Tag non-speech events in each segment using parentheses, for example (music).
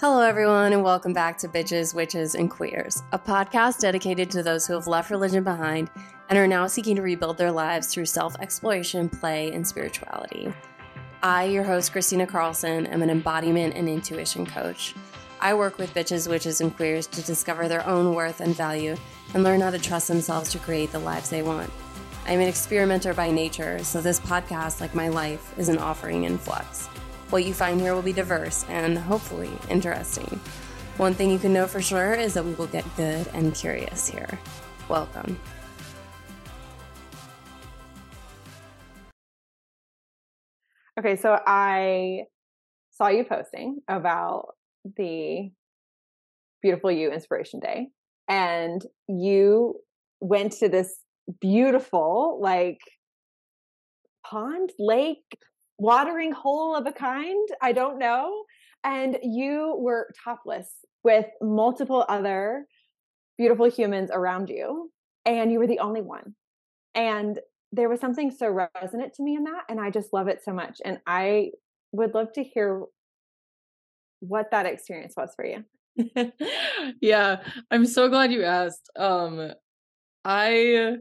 Hello, everyone, and welcome back to Bitches, Witches, and Queers, a podcast dedicated to those who have left religion behind and are now seeking to rebuild their lives through self exploration, play, and spirituality. I, your host, Christina Carlson, am an embodiment and intuition coach. I work with bitches, witches, and queers to discover their own worth and value and learn how to trust themselves to create the lives they want. I'm an experimenter by nature, so this podcast, like my life, is an offering in flux. What you find here will be diverse and hopefully interesting. One thing you can know for sure is that we will get good and curious here. Welcome. Okay, so I saw you posting about the Beautiful You Inspiration Day, and you went to this beautiful, like, pond, lake, watering hole of a kind. I don't know. And you were topless with multiple other beautiful humans around you, and you were the only one. And there was something so resonant to me in that, and I just love it so much. And I would love to hear what that experience was for you. (laughs) yeah, I'm so glad you asked. Um I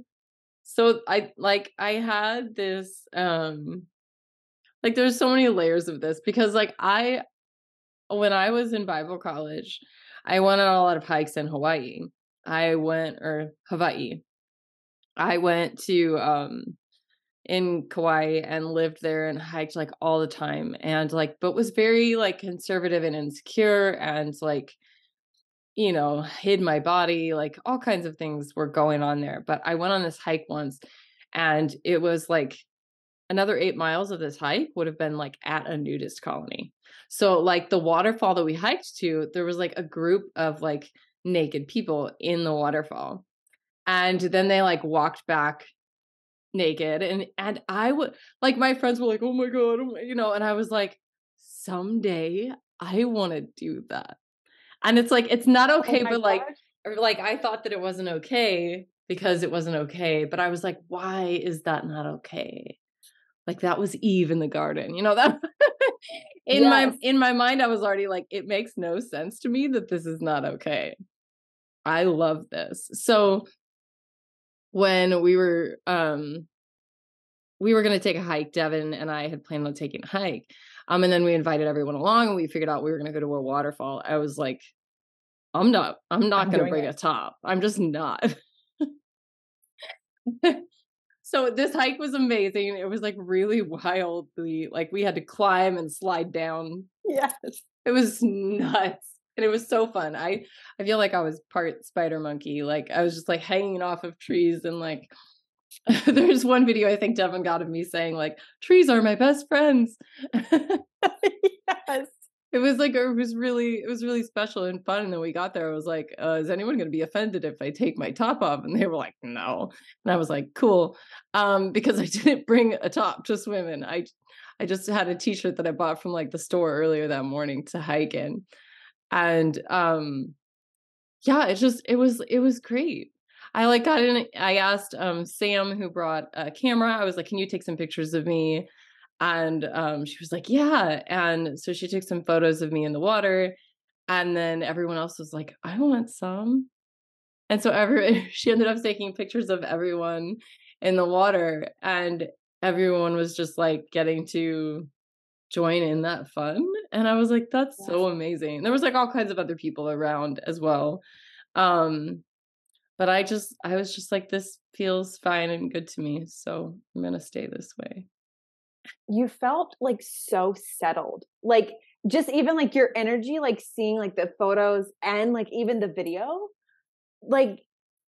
so I like I had this um like there's so many layers of this because like I when I was in Bible college, I went on a lot of hikes in Hawaii. I went or Hawaii. I went to um in Kauai and lived there and hiked like all the time and like but was very like conservative and insecure and like you know hid my body like all kinds of things were going on there but I went on this hike once and it was like another 8 miles of this hike would have been like at a nudist colony. So like the waterfall that we hiked to there was like a group of like naked people in the waterfall. And then they like walked back naked and and I would like my friends were like oh my god oh my, you know and I was like someday I want to do that. And it's like it's not oh okay oh but like or like I thought that it wasn't okay because it wasn't okay but I was like why is that not okay like that was Eve in the garden you know that (laughs) in yes. my in my mind I was already like it makes no sense to me that this is not okay. I love this. So when we were um we were going to take a hike devin and i had planned on taking a hike um and then we invited everyone along and we figured out we were going to go to a waterfall. I was like i'm not i'm not going to bring it. a top. I'm just not (laughs) (laughs) so this hike was amazing it was like really wildly like we had to climb and slide down yes it was nuts and it was so fun. I I feel like I was part spider monkey. Like I was just like hanging off of trees and like (laughs) there's one video I think Devin got of me saying like trees are my best friends. (laughs) (laughs) yes. It was like it was really it was really special and fun. And then we got there. I was like, uh, is anyone gonna be offended if I take my top off? And they were like, no. And I was like, cool. Um, because (laughs) I didn't bring a top to swim in. I I just had a t-shirt that I bought from like the store earlier that morning to hike in and um yeah it just it was it was great i like got in i asked um sam who brought a camera i was like can you take some pictures of me and um she was like yeah and so she took some photos of me in the water and then everyone else was like i want some. And so every (laughs) she ended up taking pictures of everyone in the water and everyone was just like getting to join in that fun and i was like that's yeah. so amazing. There was like all kinds of other people around as well um but i just i was just like this feels fine and good to me so i'm gonna stay this way you felt like so settled like just even like your energy like seeing like the photos and like even the video like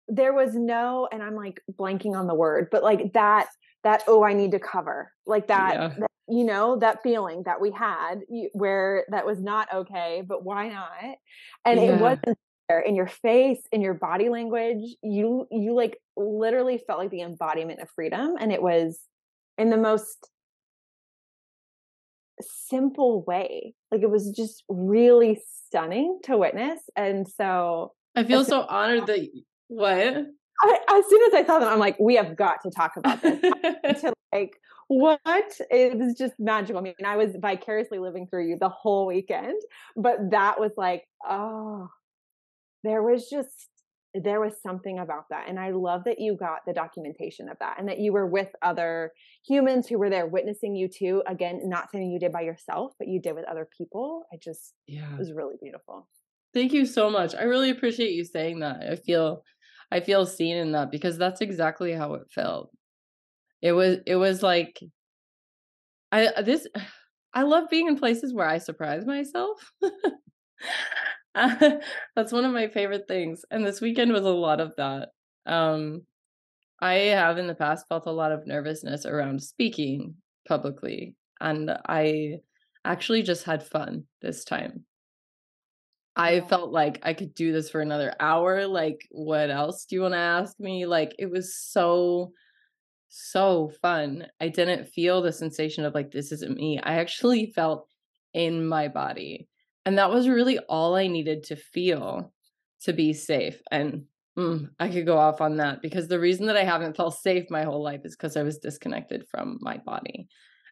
there was no and i'm like blanking on the word but like that that oh i need to cover like that, yeah. that you know that feeling that we had where that was not okay but why not and yeah. it wasn't there in your face in your body language you you like literally felt like the embodiment of freedom and it was in the most simple way like it was just really stunning to witness and so i feel so honored that what I, as soon as I saw them, I'm like, we have got to talk about this. (laughs) to like, what? It was just magical. I mean, I was vicariously living through you the whole weekend, but that was like, oh, there was just there was something about that. And I love that you got the documentation of that and that you were with other humans who were there witnessing you too. Again, not something you did by yourself, but you did with other people. I just, yeah, it was really beautiful. Thank you so much. I really appreciate you saying that. I feel, I feel seen in that because that's exactly how it felt. It was, it was like, I, this, (sighs) I love being in places where I surprise myself. (laughs) (laughs) that's one of my favorite things. And this weekend was a lot of that. Um, I have in the past felt a lot of nervousness around speaking publicly, and I actually just had fun this time. I felt like I could do this for another hour. Like, what else do you want to ask me? Like, it was so, so fun. I didn't feel the sensation of like, this isn't me. I actually felt in my body. And that was really all I needed to feel to be safe. And mm, I could go off on that because the reason that I haven't felt safe my whole life is because I was disconnected from my body.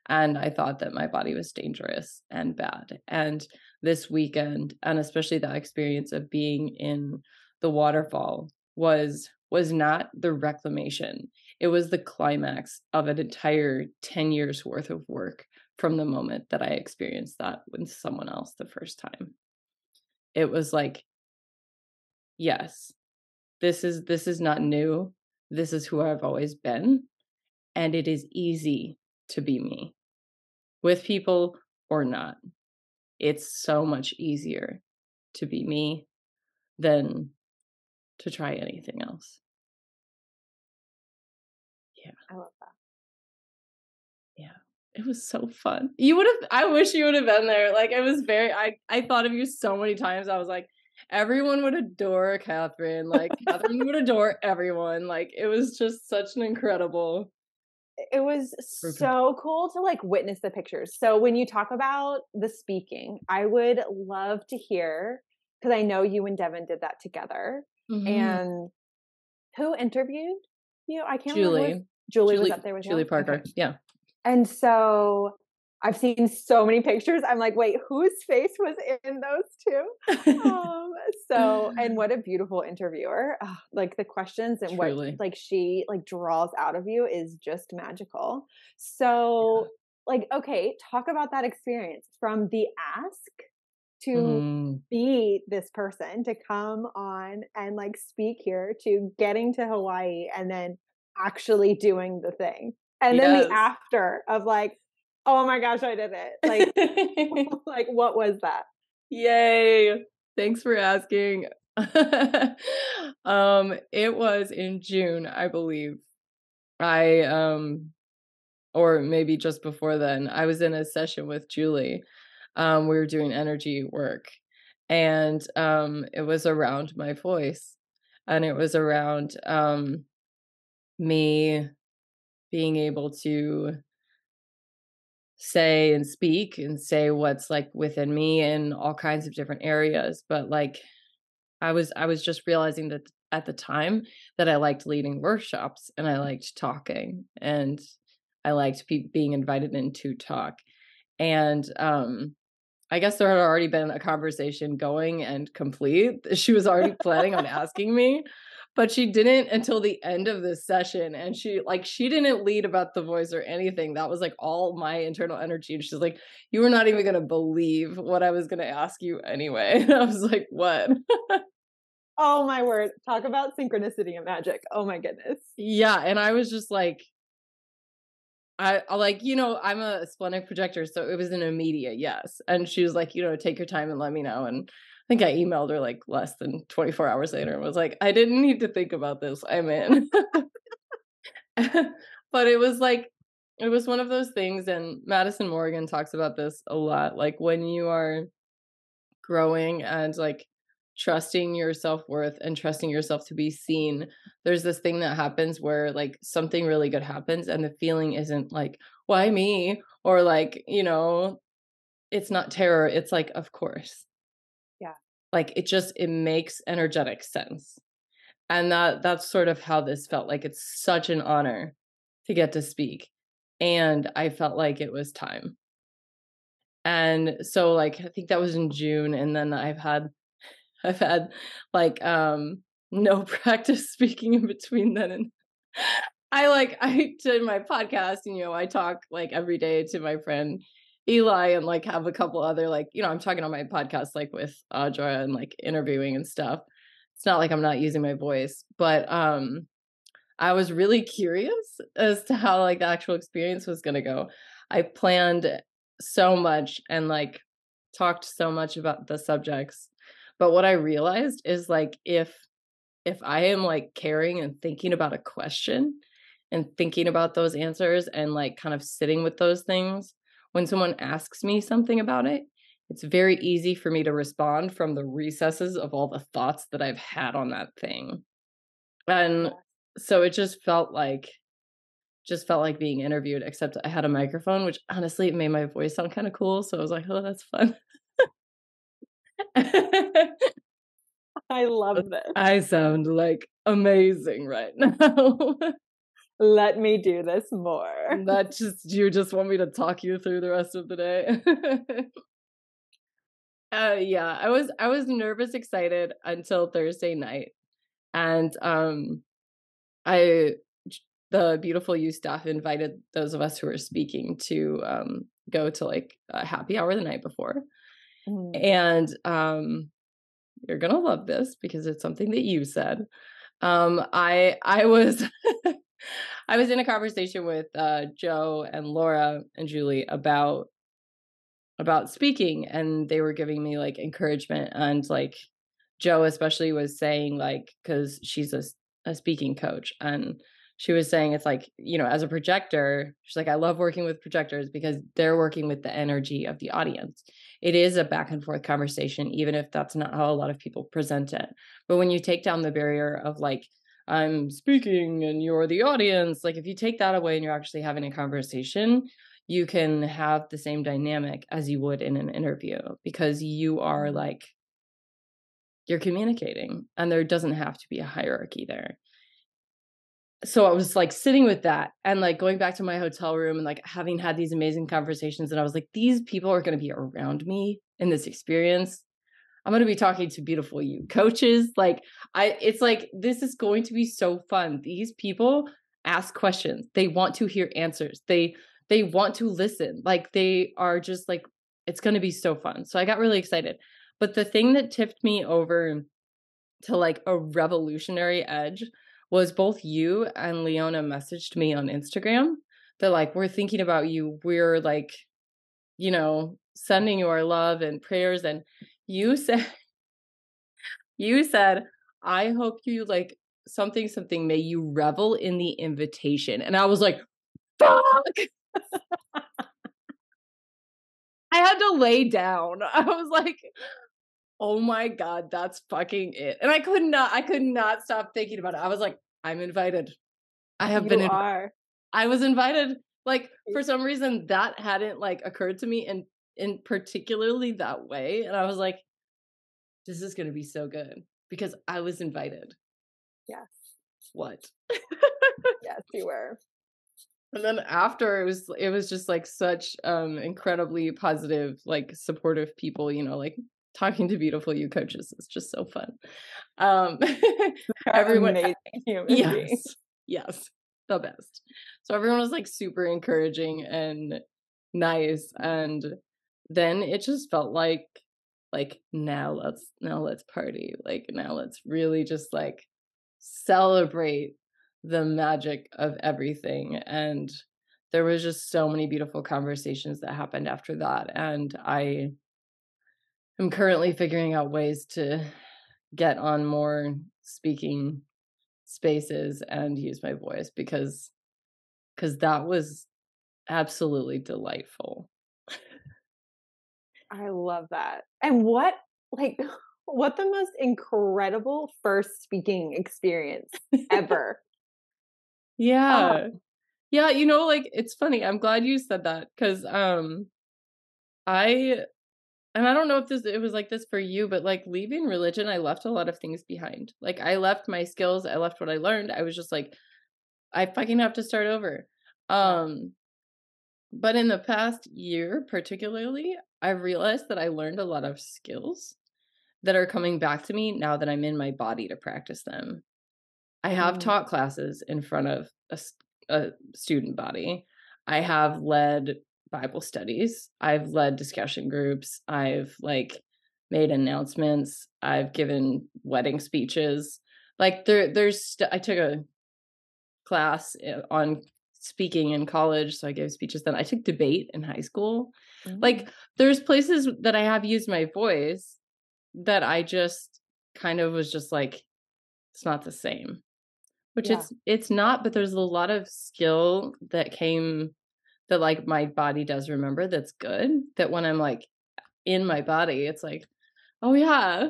And I thought that my body was dangerous and bad. And this weekend, and especially that experience of being in the waterfall, was was not the reclamation. It was the climax of an entire 10 years worth of work from the moment that I experienced that with someone else the first time. It was like, yes, this is this is not new. This is who I've always been. And it is easy to be me with people or not. It's so much easier to be me than to try anything else. Yeah. I love it was so fun. You would have I wish you would have been there. Like it was very I I thought of you so many times. I was like, everyone would adore Catherine. Like Catherine would adore everyone. Like it was just such an incredible it was so cool to like witness the pictures. So when you talk about the speaking, I would love to hear because I know you and Devin did that together. Mm-hmm. And who interviewed you? I can't Julie. remember. Julie, Julie was up there with Julie you? Parker. Okay. Yeah. And so I've seen so many pictures. I'm like, wait, whose face was in those two? (laughs) um, so, and what a beautiful interviewer! Oh, like the questions and Truly. what like she like draws out of you is just magical. So, yeah. like, okay, talk about that experience from the ask to mm. be this person to come on and like speak here to getting to Hawaii and then actually doing the thing and yes. then the after of like oh my gosh i did it. Like (laughs) like what was that? Yay. Thanks for asking. (laughs) Um it was in june i believe. I um or maybe just before then i was in a session with julie. Um we were doing energy work and um it was around my voice and it was around um me being able to say and speak and say what's like within me in all kinds of different areas but like i was i was just realizing that at the time that i liked leading workshops and i liked talking and i liked pe- being invited in to talk and um i guess there had already been a conversation going and complete she was already planning on (laughs) asking me but she didn't until the end of this session and she like she didn't lead about the voice or anything. That was like all my internal energy and she's like you were not even going to believe what i was going to ask you anyway. And (laughs) i was like what? (laughs) Oh my word. Talk about synchronicity and magic. Oh my goodness. Yeah and i was just like I, I like you know i'm a splenic projector so it was an immediate yes and she was like you know take your time and let me know and I think I emailed her like less than 24 hours later and was like, I didn't need to think about this. I'm in. (laughs) but it was like, it was one of those things. And Madison Morgan talks about this a lot. Like when you are growing and like trusting your self worth and trusting yourself to be seen, there's this thing that happens where like something really good happens and the feeling isn't like, why me? Or like, you know, it's not terror. It's like, of course Yeah. like it just it makes energetic sense and that that's sort of how this felt like it's such an honor to get to speak and i felt like it was time and so like i think that was in june and then i've had (laughs) i've had like um no (laughs) practice speaking in between then and (laughs) i like i did my podcast and you know i talk like every day to my friend eli and like have a couple other like you know i'm talking on my podcast like with audra and like interviewing and stuff. It's not like i'm not using my voice but um i was really curious as to how like the actual experience was going to go. I planned so much and like talked so much about the subjects but what i realized is like if if i am like caring and thinking about a question and thinking about those answers and like kind of sitting with those things when someone asks me something about it it's very easy for me to respond from the recesses of all the thoughts that i've had on that thing and so it just felt like just felt like being interviewed, except I had a microphone, which honestly it made my voice sound kind of cool. So I was like, oh, that's fun. (laughs) I (laughs) love this. I sound like amazing right (laughs) now. Let me do this more. That just you just want me to talk you through the rest of the day. uh yeah, I was I was nervous excited until Thursday night. And um I the beautiful you staff invited those of us who were speaking to um, go to like a happy hour the night before mm. and um, you're gonna love this because it's something that you said um, i i was (laughs) i was in a conversation with uh, joe and laura and julie about about speaking and they were giving me like encouragement and like joe especially was saying like because she's a, a speaking coach and she was saying it's like you know as a projector she's like i love working with projectors because they're working with the energy of the audience. It is a back and forth conversation even if that's not how a lot of people present it. But when you take down the barrier of like i'm speaking and you're the audience like if you take that away and you're actually having a conversation you can have the same dynamic as you would in an interview because you are mm-hmm. like you're communicating and there doesn't have to be a hierarchy there so I was like sitting with that and like going back to my hotel room and like having had these amazing conversations. And I was like, these people are going to be around me in this experience. I'm going to be talking to beautiful you coaches. Like, I, it's like, this is going to be so fun. These people ask questions, they want to hear answers, they, they want to listen. Like, they are just like, it's going to be so fun. So I got really excited. But the thing that tipped me over to like a revolutionary edge was both you and Leona messaged me on Instagram. They're like, we're thinking about you. We're like, you know, sending you our love and prayers. And you (laughs) said, you said, I hope you like something, something, may you revel in the invitation. And I was like, fuck. (laughs) I had to lay down. (laughs) I was like, oh my god that's fucking it. And i could not i could not stop thinking about it. I was like i'm invited. I have you been are. i was invited. Like for some reason that hadn't like occurred to me and in particularly that way and i was like this is going to be so good because i was invited. Yes. What? Yes you were. And then after it was it was just like such um incredibly positive like supportive people you know like talking to beautiful you coaches is just so fun. Um, (laughs) everyone, (laughs) yes, yes, the best. So everyone was like super encouraging and nice, and then it just felt like like now let's now let's party like now let's really just like celebrate the magic of everything and there was just so many beautiful conversations that happened after that and i I'm currently figuring out ways to get on more speaking spaces and use my voice because because that was absolutely delightful. I love that. And what like (laughs) what the most incredible first speaking experience (laughs) ever. yeah. Oh. Yeah, you know like it's funny. I'm glad you said that cuz um I and I don't know if this it was like this for you, but like leaving religion, I left a lot of things behind. Like I left my skills, I left what I learned. I was just like, I fucking have to start over. Um but in the past year, particularly, I've realized that I learned a lot of skills that are coming back to me now that I'm in my body to practice them. I have mm. taught classes in front of a, a student body. I have led Bible studies. I've led discussion groups. I've like made announcements. I've given wedding speeches. Like there there's st- I took a class eh, on speaking in college, so I gave speeches then. I took debate in high school. Mm-hmm. Like mm. there's places that I have used my voice that I just kind of was just like it's not the same. Which yeah. it's it's not, but there's a lot of skill that came that like my body does remember that's good that when i'm like in my body it's like oh yeah.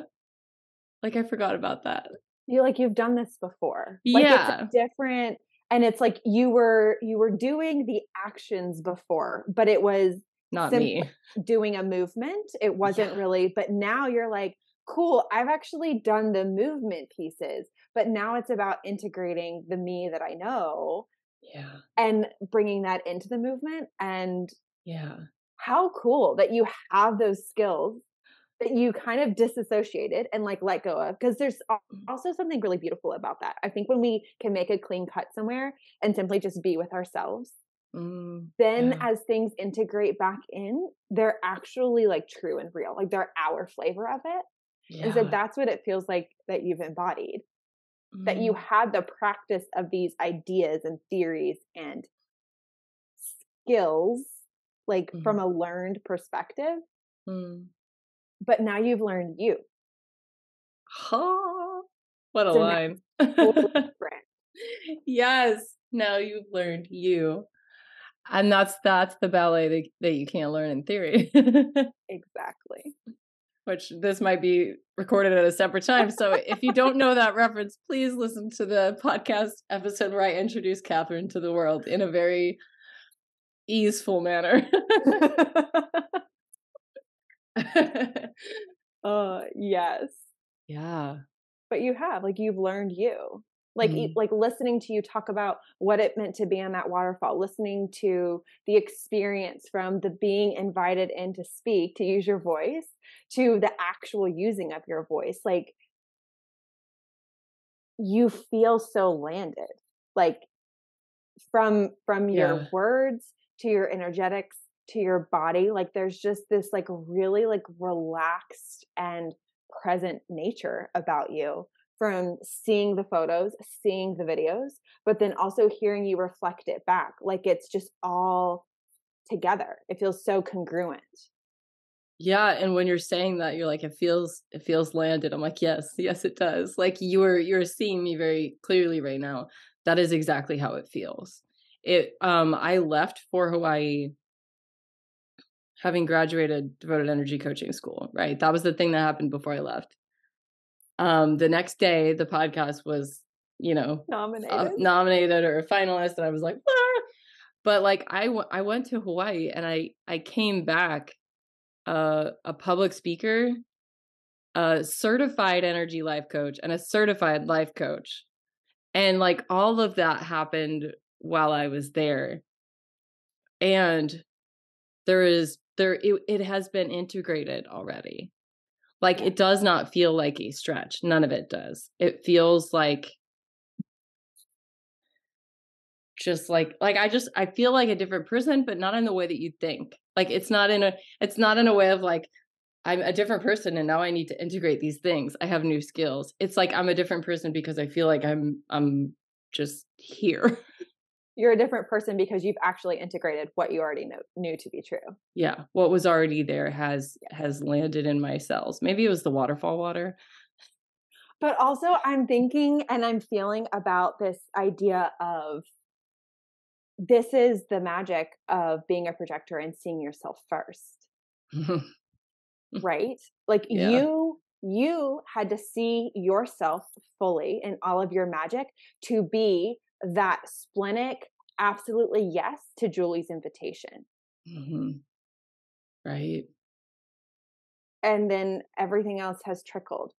Like i forgot about that. You like you've done this before. Like yeah. it's different and it's like you were you were doing the actions before but it was not me. doing a movement. It wasn't yeah. really but now you're like cool i've actually done the movement pieces but now it's about integrating the me that i know yeah and bringing that into the movement and yeah how cool that you have those skills that you kind of disassociated and like let go of because there's mm. also something really beautiful about that i think when we can make a clean cut somewhere and simply just be with ourselves mm, then yeah. as things integrate back in they're actually like true and real like they're our flavor of it yeah. and so that's what it feels like that you've embodied that you mm. had the practice of these ideas and theories and skills like mm. from a learned perspective mm. but now you've learned you. Huh? What a so line. (laughs) yes now you've learned you. And that's that's the ballet that, that you can't learn in theory. (laughs) Exactly which this might be recorded at a separate time. So if you don't know that reference, please listen to the podcast episode where I introduce Catherine to the world in a very easeful manner. (laughs) uh yes. Yeah. But you have, like you've learned you like mm. like listening to you talk about what it meant to be on that waterfall listening to the experience from the being invited in to speak to use your voice to the actual using of your voice like you feel so landed like from from your words to your energetics to your body like there's just this like really like relaxed and present nature about you from seeing the photos, seeing the videos, but then also hearing you reflect it back. Like it's just all together. It feels so congruent. Yeah, and when you're saying that, you're like, it feels it feels landed. I'm like, yes, yes, it does. Like you are you're seeing me very clearly right now. That is exactly how it feels. It um I left for Hawaii having graduated devoted energy coaching school, right? That was the thing that happened before I left um, the next day the podcast was you know nominated uh, nominated? or a finalist and i was like ah! but like I, w- I went to hawaii and i i came back uh, a public speaker a certified energy life coach and a certified life coach. And like all of that happened while i was there. And there is there it, it has been integrated already like it does not feel like a stretch. None of it does. It feels like just like like I just I feel like a different person, but not in the way that you think. Like it's not in a it's not in a way of like I'm a different person and now I need to integrate these things. I have new skills. It's like I'm a different person because I feel like I'm I'm just here. (laughs) you're a different person because you've actually integrated what you already know, knew to be true. Yeah, what was already there has yeah. has landed in my cells. Maybe it was the waterfall water. But also I'm (laughs) thinking and I'm feeling about this idea of this is the magic of being a projector and seeing yourself first. (laughs) right? Like yeah. you you had to see yourself fully in all of your magic to be that splenic absolutely yes to Julie's invitation. Mm-hmm. Right. and then everything else has trickled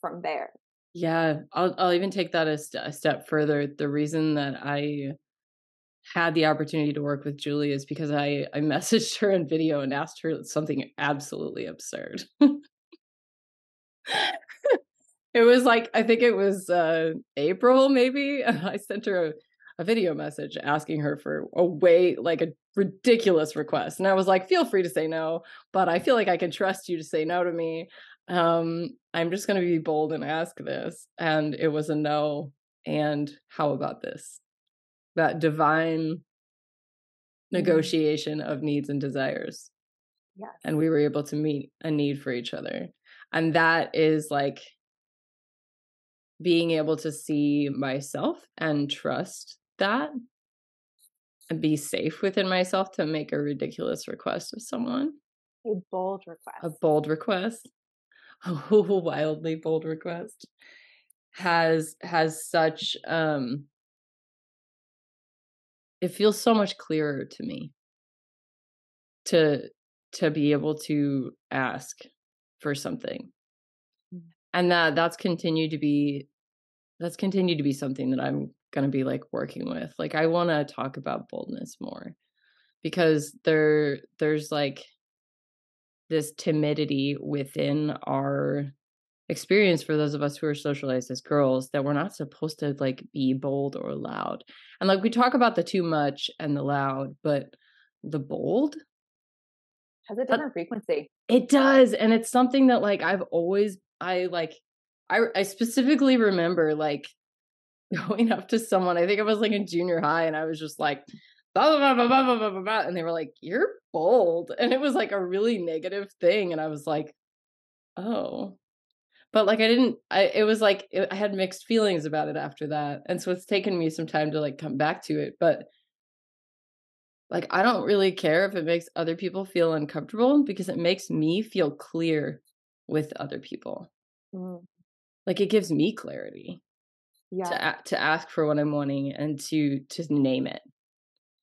from there yeah i'll i'll even take that a, st- a step further the reason that i had the opportunity to work with Julie is because I I (laughs) messaged her in video and asked her something absolutely absurd. (laughs) it was like I think it was uh April maybe. (laughs) I sent her a, a video message asking her for a way like a ridiculous request. And I was like, feel free to say no, but I feel like I can trust you to say no to me. Um, I'm just gonna be bold and ask this. And it was a no. And how about this? that divine mm-hmm. negotiation of needs and desires. Yes. And we were able to meet a need for each other. And that is like being able to see myself and trust that and be safe within myself to make a ridiculous request of someone. A bold request. A bold request. (laughs) A wildly bold request has has such um it feels so much clearer to me to to be able to ask for something. And that that's continued to be that's continued to be something that i'm going to be like working with like i want to talk about boldness more because there there's like this timidity within our experience for those of us who are socialized as girls that we're not supposed to like be bold or loud. And like we talk about the too much and the loud, but the bold has a different frequency. It does. And it's something that like I've always I like I I specifically remember like (laughs) going up to someone, I think I was like in junior high, and I was just like blah, blah, blah, blah, blah, blah, blah, and they were like, You're bold. And it was like a really negative thing. And I was like, Oh, but like i didn't i it was like it, i had mixed feelings about it after that and so it's taken me some time to like come back to it but like i don't really care if it makes other people feel uncomfortable because it makes me feel clear with other people mm. like it gives me clarity yeah to to ask for what i'm wanting and to to name it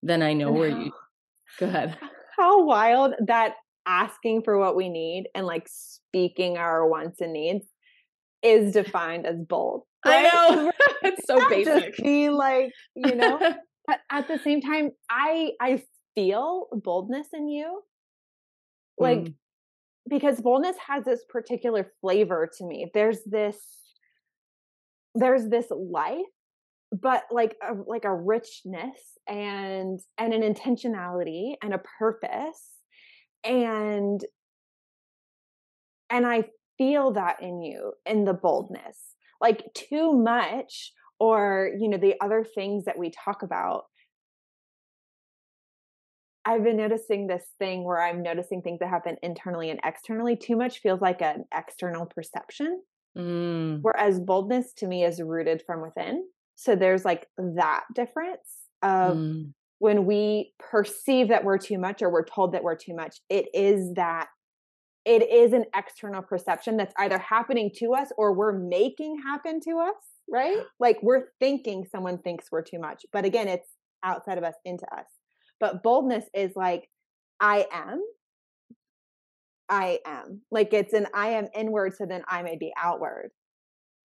then i know and where how, you (laughs) go ahead how wild that asking for what we need and like speaking our wants and needs is defined as bold. Right? I know. (laughs) (laughs) it's so basic. Just be like, you know, but at the same time, I I feel boldness in you. Like mm. Because boldness has this particular flavor to me. There's this there's this life but like a like a richness and and an intentionality and a purpose and and i feel that in you in the boldness like too much or you know the other things that we talk about I've been noticing this thing where I'm noticing things that happen internally and externally. Too much feels like an external perception, mm. whereas boldness to me is rooted from within. So there's like that difference of mm. when we perceive that we're too much or we're told that we're too much, it is that it is an external perception that's either happening to us or we're making happen to us, right? (gasps) Like we're thinking someone thinks we're too much. But again, it's outside of us into us. But boldness is like, I am. I am. Like it's an I am inward, so then I may be outward.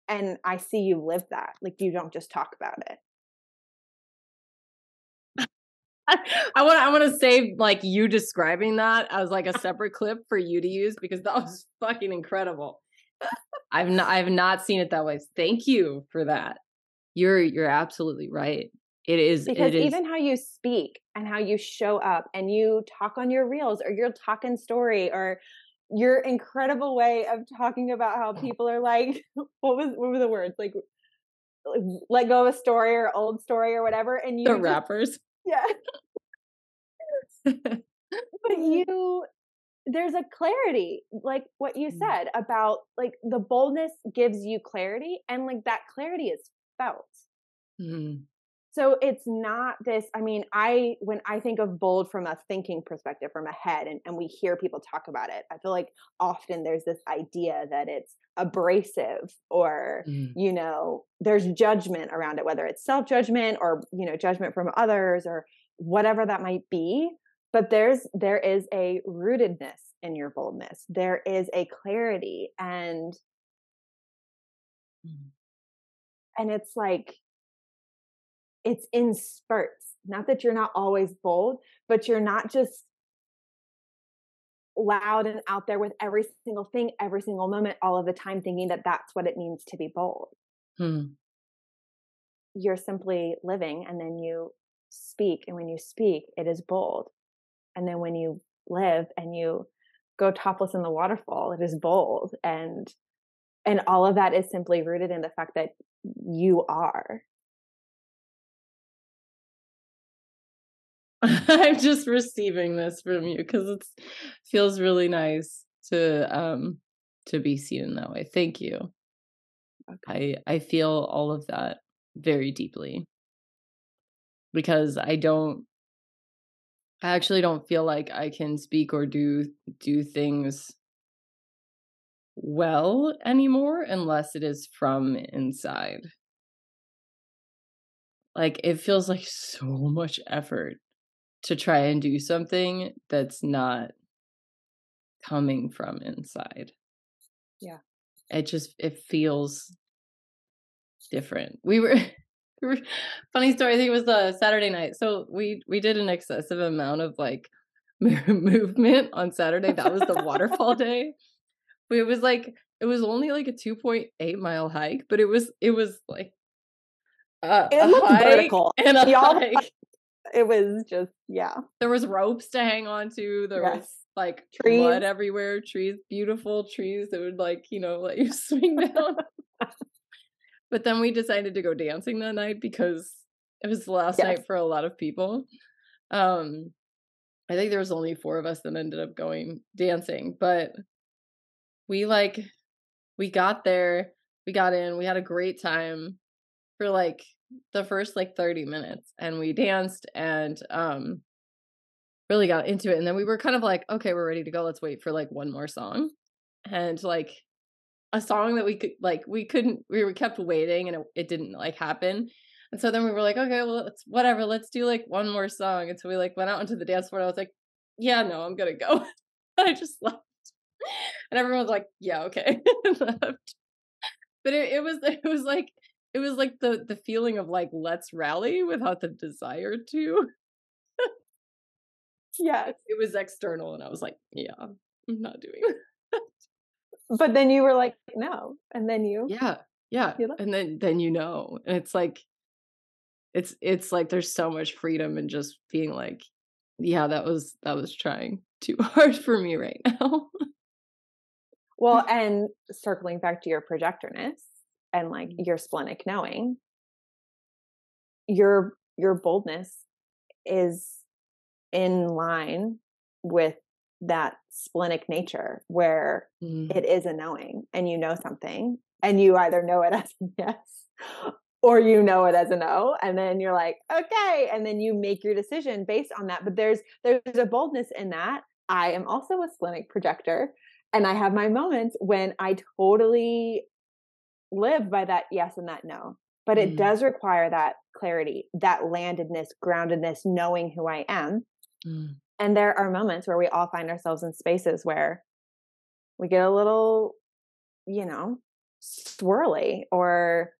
And I see you live that. Like you don't just talk about it. (laughs) I want I want to save like you describing that as like a separate clip for you to use because that was fucking incredible. I've not I've not seen it that way. Thank you for that. You're you're absolutely right. It is because it even how you speak and how you show up and you talk on your reels or your talking story or your incredible way of talking about how (laughs) people are like (laughs) what was what were the words like let go of a story or old story or whatever and you the just, rappers (laughs) yeah. but you there's a clarity like what you mm. said about like the boldness gives you clarity and like that clarity is felt mm. So it's not this i mean i when i think of bold from a thinking perspective from a head and, and we hear people talk about it i feel like often there's this idea that it's abrasive or mm. you know there's judgment around it whether it's self judgment or you know judgment from others or whatever that might be but there's there is a rootedness in your boldness there is a clarity and mm. and it's like it's in spurts. Not that you're not always bold but you're not just loud and out there with every single thing every single moment all of the time thinking that that's what it means to be bold. Hmm. you're simply living and then you speak and when you speak it is bold. And then when you live and you go topless in the waterfall it is bold and and all of that is simply rooted in the fact that you are (laughs) i'm just receiving this from you because it feels really nice to um to be seen in that way thank you okay. i i feel all of that very deeply because i don't I actually don't feel like I can speak or do do things well anymore unless it is from inside. Like it feels like so much effort to try and do something that's not coming from inside. Yeah. It just it feels different. We were (laughs) funny story. I think it was the Saturday night. So we we did an excessive amount of like (laughs) movement on Saturday. That was the waterfall (laughs) day. It was like it was only like a 2.8 mile hike, but it was it was like uh, it looked vertical and a Y'all, hike. It was just yeah. There was ropes to hang on to. There yes. was like trees. mud everywhere, trees, beautiful trees that would like you know (laughs) let you swing down. (laughs) But then we decided to go dancing that night because it was the last yes. night for a lot of people. Um, I think there was only four of us that ended up going dancing, but we like we got there, we got in, we had a great time for like the first like 30 minutes and we danced and um really got into it and then we were kind of like okay we're ready to go let's wait for like one more song and like a song that we could like we couldn't we were kept waiting and it, it didn't like happen and so then we were like okay well let's whatever let's do like one more song and so we like went out into the dance floor and i was like yeah no i'm gonna go. (laughs) I just left and everyone was like yeah okay (laughs) left but it, it was it was like it was like the the feeling of like let's rally without the desire to. Yes. It was external and i was like yeah i'm not doing (laughs) that. but then you were like no and then you yeah yeah and then then you know and it's like it's it's like there's so much freedom in just being like yeah that was that was trying too (laughs) hard for me right now. Well (laughs) and circling back to your projectorness and like mm-hmm. your splenic knowing your your boldness is in line with that splenic nature where mm. it is a knowing and you know something and you either know it (laughs) as a yes or you know it as a no and then you're like okay and then you make your decision based on that but there's there's a boldness in that i am also a splenic projector and i have my moments when i totally live by that yes and that no but it mm. does require that clarity that landedness groundedness knowing who i am mm. And there are moments where we all find ourselves in spaces where we get a little, you know, swirly or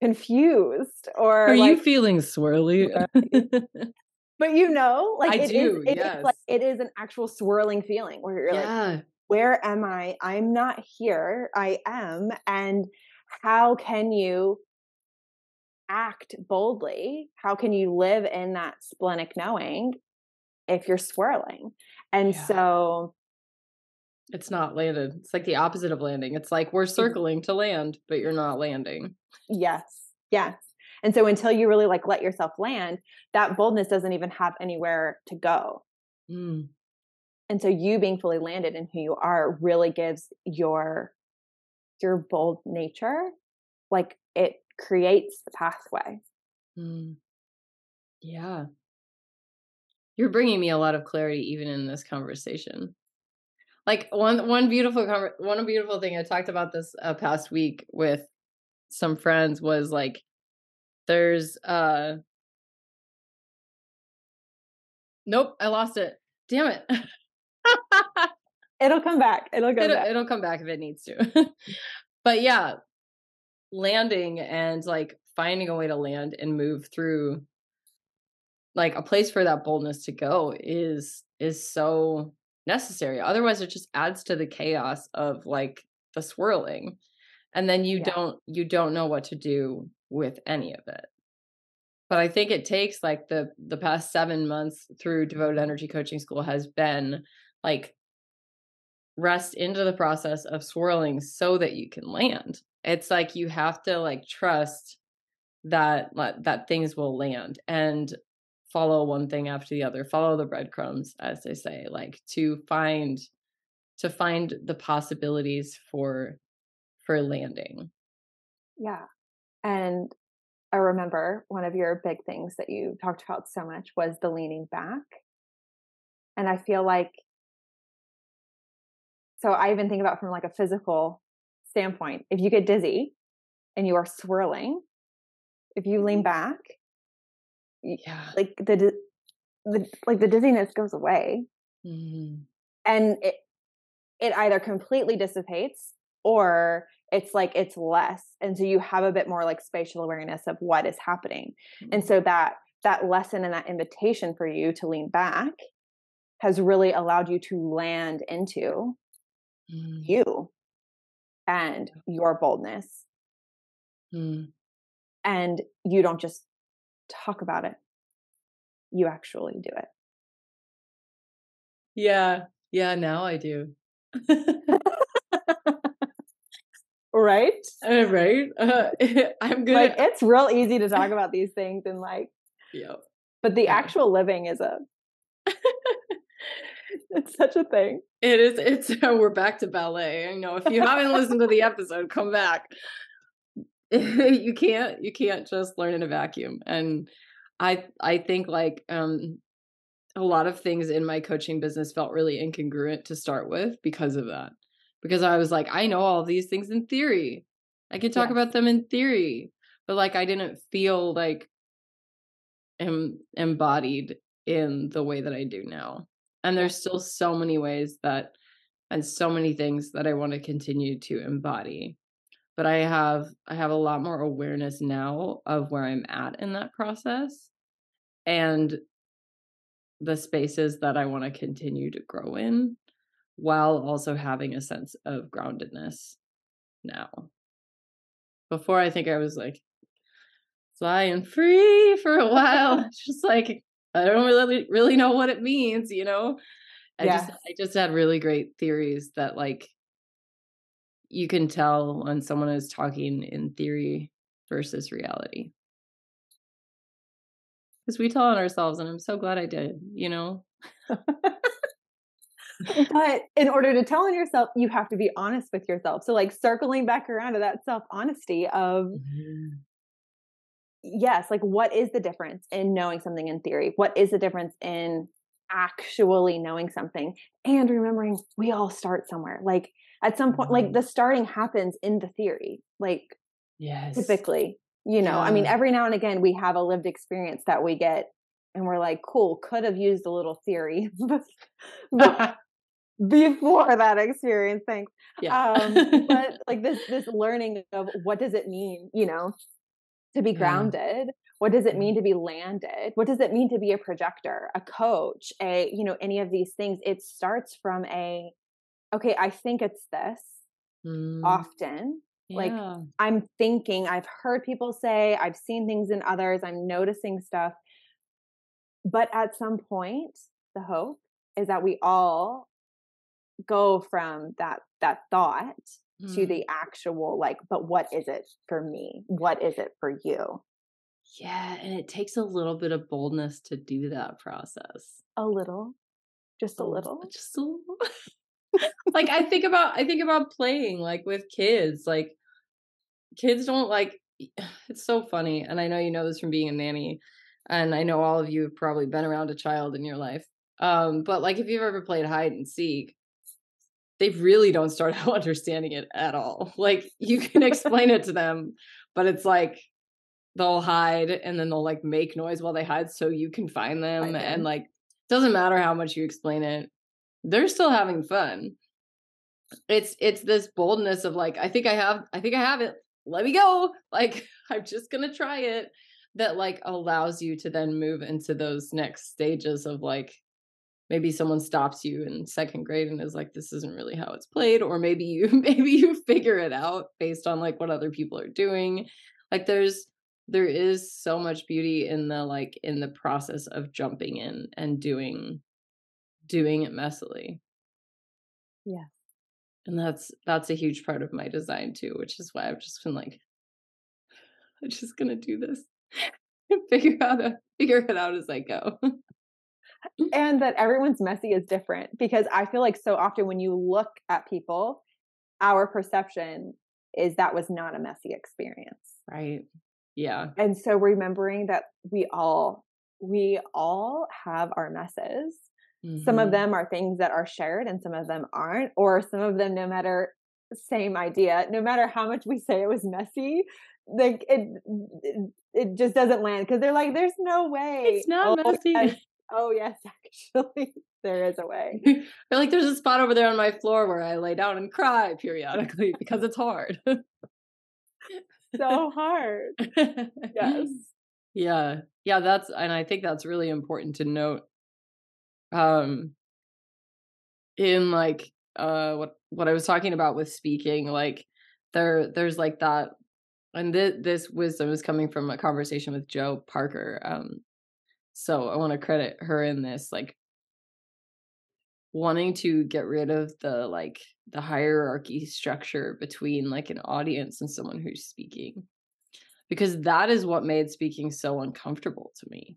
confused or are like, you feeling swirly (laughs) (laughs) but you know like I it do, is, it yes. is like it is an actual swirling feeling where you're yeah. like where am i i'm not here i am and how can you act boldly how can you live in that splenic knowing if you're swirling. And yeah. so it's not landed. It's like the opposite of landing. It's like we're circling to land, but you're not landing. Yes. Yes. And so until you really like let yourself land, that boldness doesn't even have anywhere to go. Mm. And so you being fully landed in who you are really gives your your bold nature like it creates the pathway. Mm. Yeah. You're bringing me a lot of clarity even in this conversation. Like one one beautiful one beautiful thing I talked about this uh, past week with some friends was like there's uh Nope, I lost it. damn it. (laughs) it'll come back. It'll go it'll, back. it'll come back if it needs to. (laughs) but yeah, landing and like finding a way to land and move through like a place for that boldness to go is is so necessary otherwise it just adds to the chaos of like the swirling and then you Yeah. don't you don't know what to do with any of it but i think it takes like the the past 7 months through devoted energy coaching school has been like rest into the process of swirling so that you can land it's like you have to like trust that that things will land and follow one thing after the other follow the breadcrumbs as they say like to find to find the possibilities for for landing Yeah. And I remember one of your big things that you talked about so much was the leaning back. And I feel like, so I even think about from like a physical standpoint, if you get dizzy and you are swirling, if you lean back, yeah. like the, the like the dizziness goes away. Mhm. and it it either completely dissipates or it's like it's less and so you have a bit more like spatial awareness of what is happening. And so that that lesson and that invitation for you to lean back has really allowed you to land into Mm, you and your boldness. Mm. and you don't just talk about it. You actually do it. Yeah. Yeah now i do. (laughs) Right? Uh, right? Uh, (laughs) i'm good like it's real easy to talk about these things and like yep. but the Yeah. actual living is a (laughs) it's such a thing It is. It's. (laughs) We're back to ballet. I know. If you haven't listened to the episode, come back. (laughs) you can't. You can't just learn in a vacuum. And I. I think like um, a lot of things in my coaching business felt really incongruent to start with because of that. Because I was like, I know all these things in theory. I can talk Yes. about them in theory, but like I didn't feel like em- embodied in the way that I do now. And there's still so many ways that and so many things that I want to continue to embody. But I have I have a lot more awareness now of where I'm at in that process and the spaces that I want to continue to grow in while also having a sense of groundedness now. Before I think I was like flying free for a while. It's (laughs) just like I don't really really know what it means, you know. I just I just had really great theories that like you can tell when someone is talking in theory versus reality. Because we tell on ourselves, and I'm so glad I did, you know? but in order to tell on yourself you have to be honest with yourself so like circling back around to that self honesty of mm-hmm. Yes like what is the difference in knowing something in theory what is the difference in actually knowing something and remembering we all start somewhere like at some point like Mhm. the starting happens in the theory like Yes. typically you know i mean every now and again we have a lived experience that we get and we're like cool could have used a little theory (laughs) but (laughs) before that experience thanks yeah. um but (laughs) like this this learning of what does it mean you know to be Yeah. grounded? What does it mean to be landed? What does it mean to be a projector a coach a you know any of these things? It starts from a okay i think it's this Mm, often. Like, i'm thinking i've heard people say i've seen things in others i'm noticing stuff. But at some point the hope is that we all go from that that thought to Mm. the actual like but what is it for me what is it for you Yeah, and it takes a little bit of boldness to do that process. a little just a little Just a little. (laughs) like I think about I think about playing like with kids. Like kids don't like (sighs) it's so funny. And I know you know this from being a nanny. And I know all of you have probably been around a child in your life. Um, but like if you've ever played hide and seek, they really don't start out (laughs) understanding it at all. Like you can explain it to (laughs) them, but it's like they'll hide and then they'll like make noise while they hide so you can find them Find them. and like doesn't matter how much you explain it they're still having fun it's it's this boldness of like i think i have i think i have it let me go (laughs) like i'm just gonna try it that like allows you to then move into those next stages of like maybe someone stops you in second grade and is like this isn't really how it's played or maybe you (laughs) maybe you figure it out based on like what other people are doing. Like there's there is so much beauty in the like in the process of jumping in and doing doing it messily. Yeah. And that's that's a huge part of my design too which is why i've just been like i'm just gonna do this. (laughs) Figure out a, figure it out as i go (laughs) and that everyone's messy is different because i feel like so often when you look at people our perception is that was not a messy experience right yeah and so remembering that we all we all have our messes mm-hmm. some of mm-hmm. them are things that are shared and some of them aren't or some of them no matter same idea no matter how much we say it was messy like it it, it just doesn't land because they're like there's no way it's not oh, messy. (laughs) oh yes (laughs) actually there is a way (laughs) I like there's a spot over there on my floor where i lay down and cry periodically (laughs) because it's hard so hard. yes. Yeah. Yeah, that's and I think that's really important to note. Um in like uh what what I was talking about with speaking, like there there's like that and th- this wisdom is coming from a conversation with Joe Parker. Um so I want to credit her in this like wanting to get rid of the like the hierarchy structure between like an audience and someone who's speaking. Because that is what made speaking so uncomfortable to me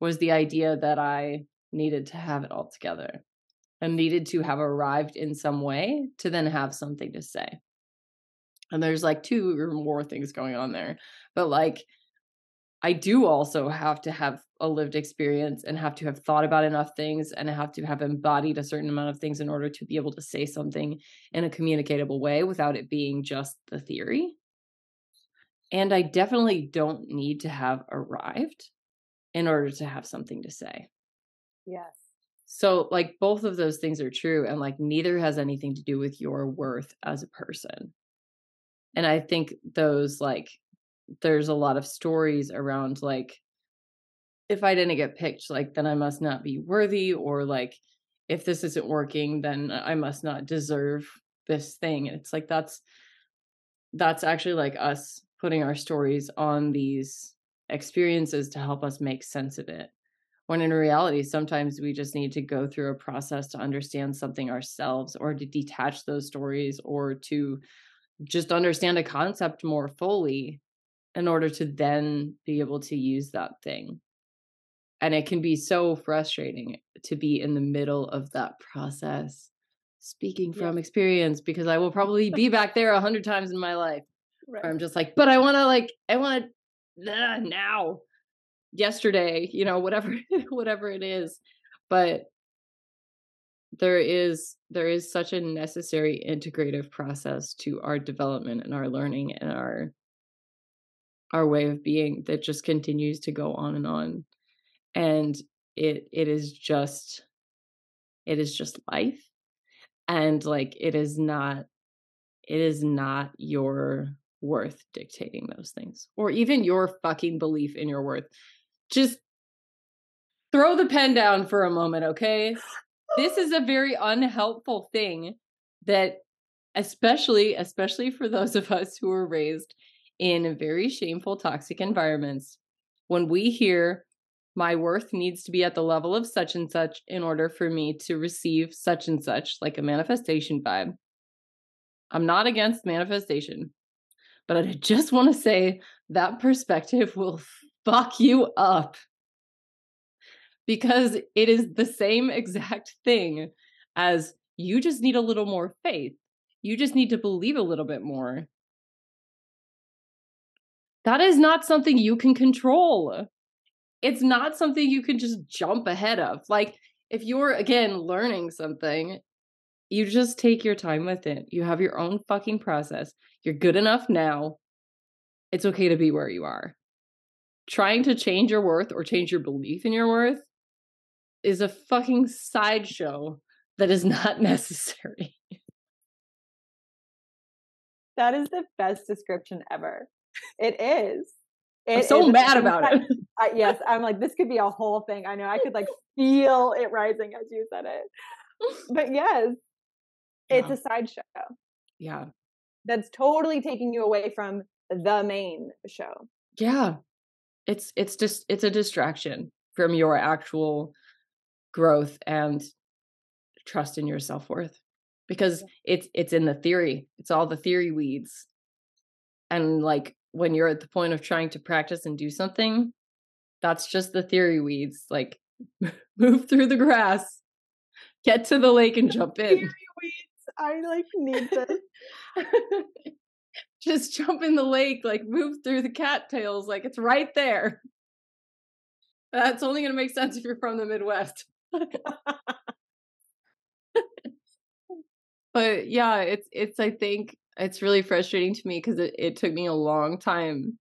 was the idea that i needed to have it all together and needed to have arrived in some way to then have something to say. And there's like two or more things going on there but like I do also have to have a lived experience and have to have thought about enough things and I have to have embodied a certain amount of things in order to be able to say something in a communicatable way without it being just the theory. And I definitely don't need to have arrived in order to have something to say. Yes. So, like, both of those things are true, and like, neither has anything to do with your worth as a person. And I think those, like, there's a lot of stories around like if I didn't get picked, like then I must not be worthy, or like if this isn't working, then I must not deserve this thing. And it's like that's that's actually like us putting our stories on these experiences to help us make sense of it. When in reality, sometimes we just need to go through a process to understand something ourselves or to detach those stories or to just understand a concept more fully in order to then be able to use that thing. And it can be so frustrating to be in the middle of that process, speaking from yeah. experience, because I will probably (laughs) be back there a hundred times in my life. Right. I'm just like, but I want to like, I want to uh, now, yesterday, you know, whatever, (laughs) whatever it is. But there is there is such a necessary integrative process to our development and our learning and our our way of being that just continues to go on and on. And it it is just it is just life. And like it is not it is not your worth dictating those things or even your fucking belief in your worth. Just throw the pen down for a moment okay? This is a very unhelpful thing that especially especially for those of us who were raised in very shameful, toxic environments, when we hear my worth needs to be at the level of such and such in order for me to receive such and such, like a manifestation vibe. I'm not against manifestation, but I (laughs) just want to say that perspective will (laughs) fuck you up because it is the same exact thing as you just need a little more faith. You just need to believe a little bit more that is not something you can control. It's not something you can just jump ahead of. Like, if you're again learning something, you just take your time with it. You have your own fucking process. You're good enough now. It's okay to be where you are. Trying to change your worth or change your belief in your worth is a fucking sideshow that is (laughs) not necessary. That is the best description ever. It is. I'm so is- mad about it's it. I, yes, (laughs) I'm like this could be a whole thing. I know I could like (laughs) feel it rising as you said it. (laughs) But yes, it's Yeah. a sideshow yeah. that's totally taking you away from the main show. Yeah. It's it's just it's a distraction from your actual growth and trust in your self-worth. Because it's it's in the theory. It's all the theory weeds. And like when you're at the point of trying to practice and do something, that's just the theory weeds. Like (laughs) move through the grass, get to the lake and jump in. Theory weeds. I like need this. (laughs) just jump in the lake, like move through the cattails, like it's right there. That's only going to make sense if you're from the Midwest. (laughs) but yeah, it's it's I think it's really frustrating to me because it, it took me a long time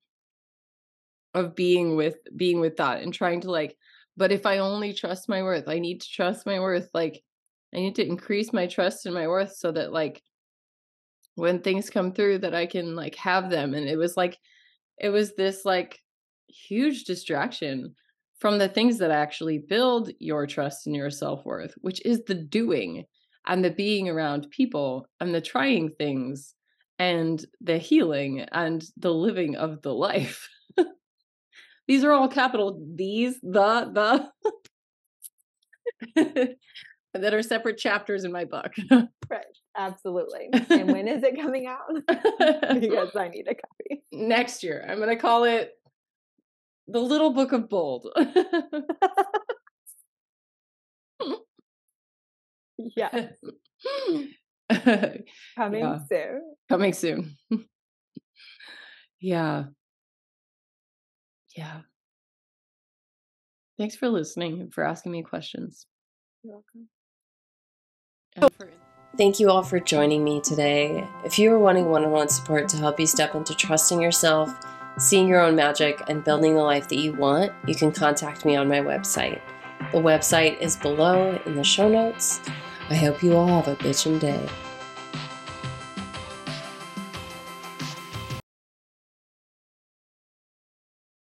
of being with being with that and trying to like, but if I only trust my worth, I need to trust my worth. Like I need to increase my trust in my worth so that like when things come through that I can like have them. And it was like it was this like huge distraction from the things that actually build your trust in your self-worth, which is the doing and the being around people and the trying things and the healing and the living of the life. (laughs) these are all capital these, the, the (laughs) that are separate chapters in my book. (laughs) Right. Absolutely. And when is it coming out? because I need a copy. Next year, I'm going to call it The Little Book of Bold. Yes. (laughs) Coming Yeah. soon. Coming soon. (laughs) yeah. Yeah. Thanks for listening and for asking me questions. You're welcome. For- Thank you all for joining me today. If you are wanting one on one support to help you step into trusting yourself, seeing your own magic, and building the life that you want, you can contact me on my website. The website is below in the show notes. I hope you all have a bitchin' day.